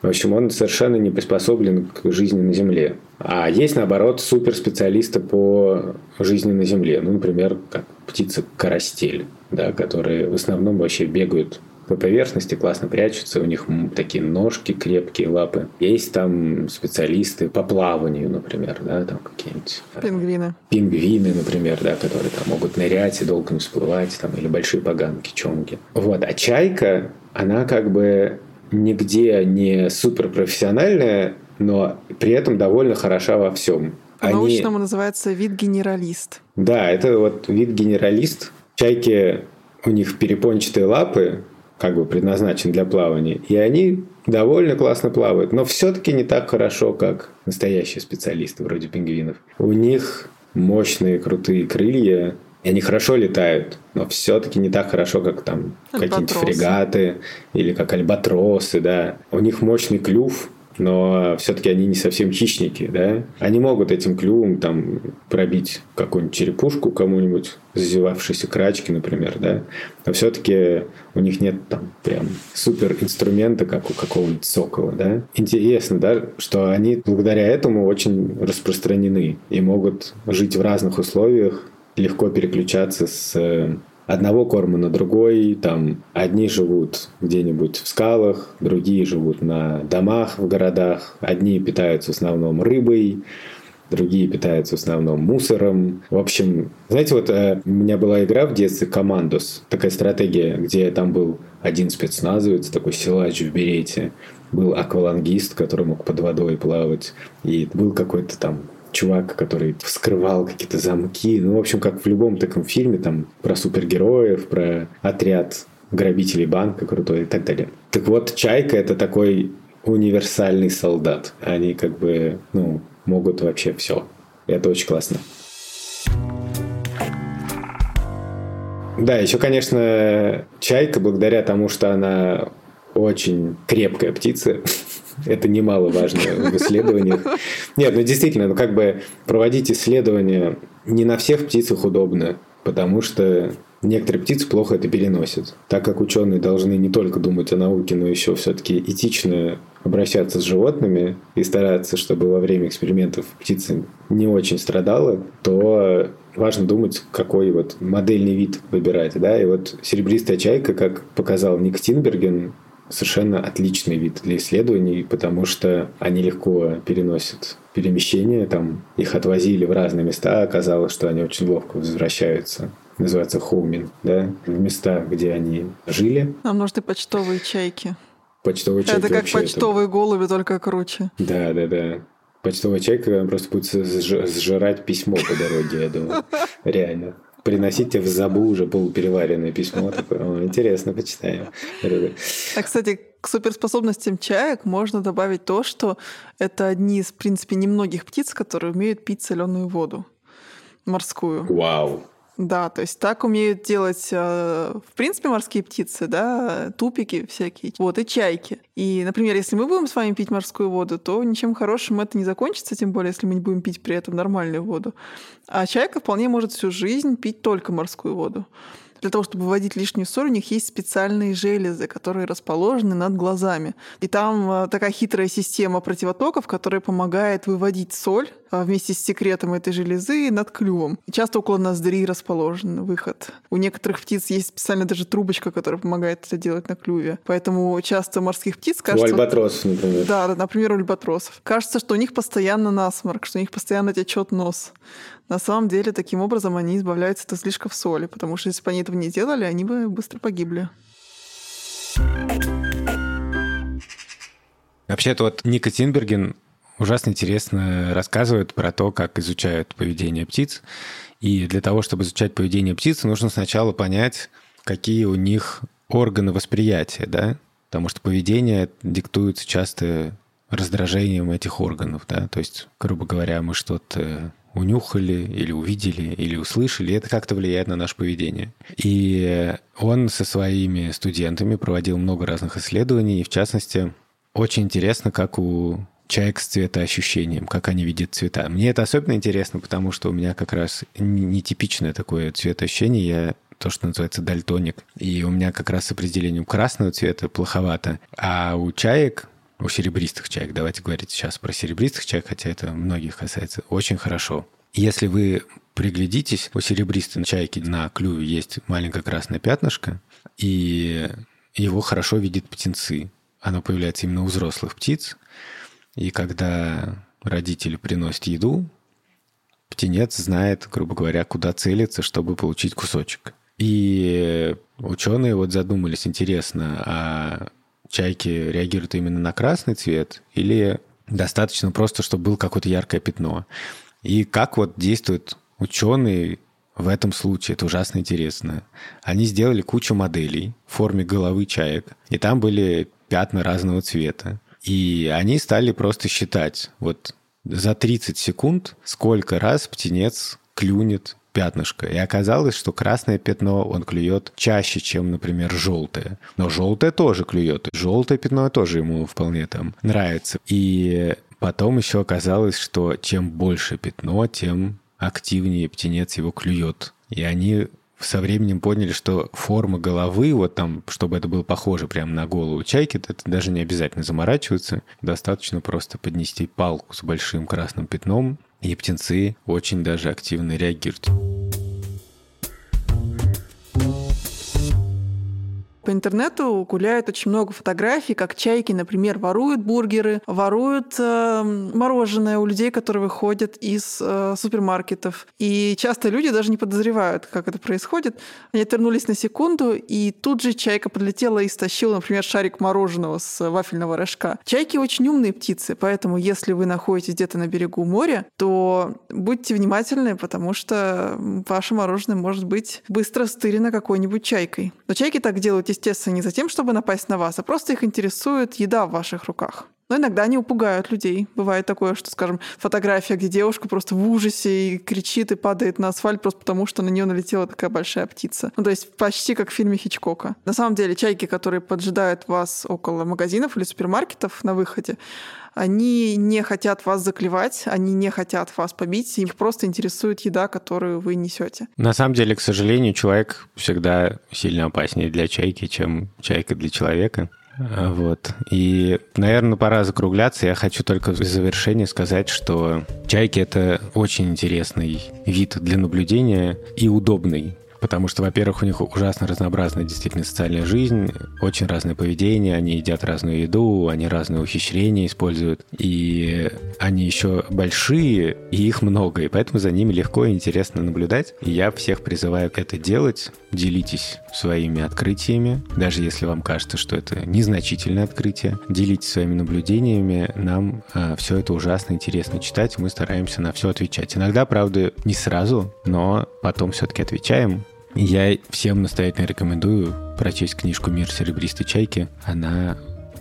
В общем, он совершенно не приспособлен к жизни на Земле. А есть, наоборот, суперспециалисты по жизни на Земле. Ну, например, как птица-карастель, да, которые в основном вообще бегают по поверхности классно прячутся, у них такие ножки крепкие, лапы. Есть там специалисты по плаванию, например, да, там какие-нибудь... Э, Пингвины. Пингвины, например, да, которые там могут нырять и долго не всплывать, там, или большие поганки, чонги. Вот, а чайка, она как бы нигде не суперпрофессиональная, но при этом довольно хороша во всем. По-научному Они... называется вид генералист. Да, это вот вид генералист. Чайки, у них перепончатые лапы, как бы предназначен для плавания. И они довольно классно плавают, но все-таки не так хорошо, как настоящие специалисты вроде пингвинов. У них мощные крутые крылья, и они хорошо летают, но все-таки не так хорошо, как там какие-нибудь фрегаты или как альбатросы, да. У них мощный клюв, но все-таки они не совсем хищники, да? Они могут этим клювом там пробить какую-нибудь черепушку кому-нибудь, зазевавшейся крачки, например, да? Но все-таки у них нет там прям супер инструмента, как у какого-нибудь сокола, да? Интересно, да, что они благодаря этому очень распространены и могут жить в разных условиях, легко переключаться с одного корма на другой. Там одни живут где-нибудь в скалах, другие живут на домах в городах. Одни питаются в основном рыбой, другие питаются в основном мусором. В общем, знаете, вот э, у меня была игра в детстве «Командос», такая стратегия, где там был один спецназовец, такой силач в берете, был аквалангист, который мог под водой плавать, и был какой-то там чувак, который вскрывал какие-то замки. Ну, в общем, как в любом таком фильме, там, про супергероев, про отряд грабителей банка крутой и так далее. Так вот, Чайка — это такой универсальный солдат. Они как бы, ну, могут вообще все. Это очень классно. Да, еще, конечно, чайка, благодаря тому, что она очень крепкая птица, [LAUGHS] это немаловажно в исследованиях. Нет, ну действительно, ну как бы проводить исследования не на всех птицах удобно, потому что некоторые птицы плохо это переносят. Так как ученые должны не только думать о науке, но еще все-таки этично обращаться с животными и стараться, чтобы во время экспериментов птица не очень страдала, то важно думать, какой вот модельный вид выбирать. Да? И вот серебристая чайка, как показал Ник Тинберген, совершенно отличный вид для исследований, потому что они легко переносят перемещения, там их отвозили в разные места, оказалось, что они очень ловко возвращаются называется хоумин, да, в места, где они жили. А может и почтовые чайки. Почтовые чайки Это как почтовые это... голуби, только круче. Да, да, да. Почтовая чайка просто будет сжирать письмо по дороге, я думаю. [LAUGHS] Реально приносить тебе в забу уже полупереваренное письмо. Такое, интересно, почитаем. А, кстати, к суперспособностям чаек можно добавить то, что это одни из, в принципе, немногих птиц, которые умеют пить соленую воду морскую. Вау. Да, то есть так умеют делать, э, в принципе, морские птицы, да, тупики всякие, вот, и чайки. И, например, если мы будем с вами пить морскую воду, то ничем хорошим это не закончится, тем более, если мы не будем пить при этом нормальную воду. А чайка вполне может всю жизнь пить только морскую воду. Для того, чтобы выводить лишнюю соль, у них есть специальные железы, которые расположены над глазами. И там э, такая хитрая система противотоков, которая помогает выводить соль вместе с секретом этой железы над клювом. Часто около ноздри расположен выход. У некоторых птиц есть специально даже трубочка, которая помогает это делать на клюве. Поэтому часто морских птиц кажется... У альбатросов, например. Да, например, у альбатросов. Кажется, что у них постоянно насморк, что у них постоянно течет нос. На самом деле, таким образом они избавляются от излишков соли, потому что если бы они этого не делали, они бы быстро погибли. Вообще-то вот Ника Тинберген ужасно интересно рассказывает про то, как изучают поведение птиц. И для того, чтобы изучать поведение птиц, нужно сначала понять, какие у них органы восприятия, да? Потому что поведение диктуется часто раздражением этих органов, да? То есть, грубо говоря, мы что-то унюхали или увидели или услышали, это как-то влияет на наше поведение. И он со своими студентами проводил много разных исследований, и в частности, очень интересно, как у чаек с цветоощущением, как они видят цвета. Мне это особенно интересно, потому что у меня как раз нетипичное такое цветоощущение. Я то, что называется дальтоник. И у меня как раз с определением красного цвета плоховато. А у чаек у серебристых чаек. Давайте говорить сейчас про серебристых чаек, хотя это многих касается. Очень хорошо. Если вы приглядитесь, у серебристой чайки на клюве есть маленькое красное пятнышко, и его хорошо видят птенцы. Оно появляется именно у взрослых птиц. И когда родители приносят еду, птенец знает, грубо говоря, куда целиться, чтобы получить кусочек. И ученые вот задумались, интересно, а чайки реагируют именно на красный цвет или достаточно просто, чтобы было какое-то яркое пятно. И как вот действуют ученые в этом случае, это ужасно интересно. Они сделали кучу моделей в форме головы чаек, и там были пятна разного цвета. И они стали просто считать, вот за 30 секунд, сколько раз птенец клюнет пятнышко. И оказалось, что красное пятно он клюет чаще, чем, например, желтое. Но желтое тоже клюет. Желтое пятно тоже ему вполне там нравится. И потом еще оказалось, что чем больше пятно, тем активнее птенец его клюет. И они со временем поняли, что форма головы, вот там, чтобы это было похоже прямо на голову чайки, это даже не обязательно заморачиваться. Достаточно просто поднести палку с большим красным пятном, и птенцы очень даже активно реагируют. По интернету гуляет очень много фотографий, как чайки, например, воруют бургеры, воруют э, мороженое у людей, которые выходят из э, супермаркетов. И часто люди даже не подозревают, как это происходит. Они отвернулись на секунду, и тут же чайка подлетела и стащила, например, шарик мороженого с вафельного рожка. Чайки очень умные птицы, поэтому если вы находитесь где-то на берегу моря, то будьте внимательны, потому что ваше мороженое может быть быстро стырено какой-нибудь чайкой. Но чайки так делают, естественно, не за тем, чтобы напасть на вас, а просто их интересует еда в ваших руках. Но иногда они упугают людей. Бывает такое, что, скажем, фотография, где девушка просто в ужасе и кричит и падает на асфальт просто потому, что на нее налетела такая большая птица. Ну, то есть почти как в фильме Хичкока. На самом деле, чайки, которые поджидают вас около магазинов или супермаркетов на выходе, они не хотят вас заклевать, они не хотят вас побить, их просто интересует еда, которую вы несете. На самом деле, к сожалению, человек всегда сильно опаснее для чайки, чем чайка для человека. Вот. И, наверное, пора закругляться. Я хочу только в завершение сказать, что чайки — это очень интересный вид для наблюдения и удобный. Потому что, во-первых, у них ужасно разнообразная действительно социальная жизнь, очень разное поведение, они едят разную еду, они разные ухищрения используют, и они еще большие, и их много, и поэтому за ними легко и интересно наблюдать. И я всех призываю это делать, делитесь своими открытиями, даже если вам кажется, что это незначительное открытие, делитесь своими наблюдениями, нам э, все это ужасно интересно читать, мы стараемся на все отвечать. Иногда, правда, не сразу, но потом все-таки отвечаем, я всем настоятельно рекомендую прочесть книжку «Мир серебристой чайки». Она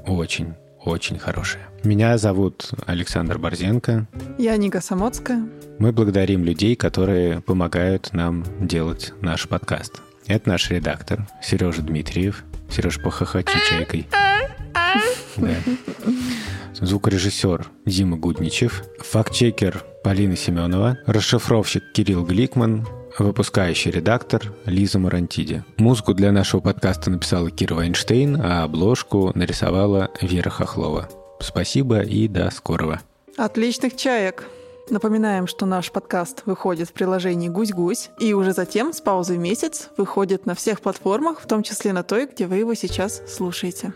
очень, очень хорошая. Меня зовут Александр Борзенко. Я Ника Самоцкая. Мы благодарим людей, которые помогают нам делать наш подкаст. Это наш редактор Сережа Дмитриев. Сереж, похохочи чайкой. Да. Звукорежиссер Дима Гудничев. Фактчекер Полина Семенова. Расшифровщик Кирилл Гликман выпускающий редактор Лиза Марантиди. Музыку для нашего подкаста написала Кира Вайнштейн, а обложку нарисовала Вера Хохлова. Спасибо и до скорого. Отличных чаек! Напоминаем, что наш подкаст выходит в приложении «Гусь-Гусь» и уже затем с паузой месяц выходит на всех платформах, в том числе на той, где вы его сейчас слушаете.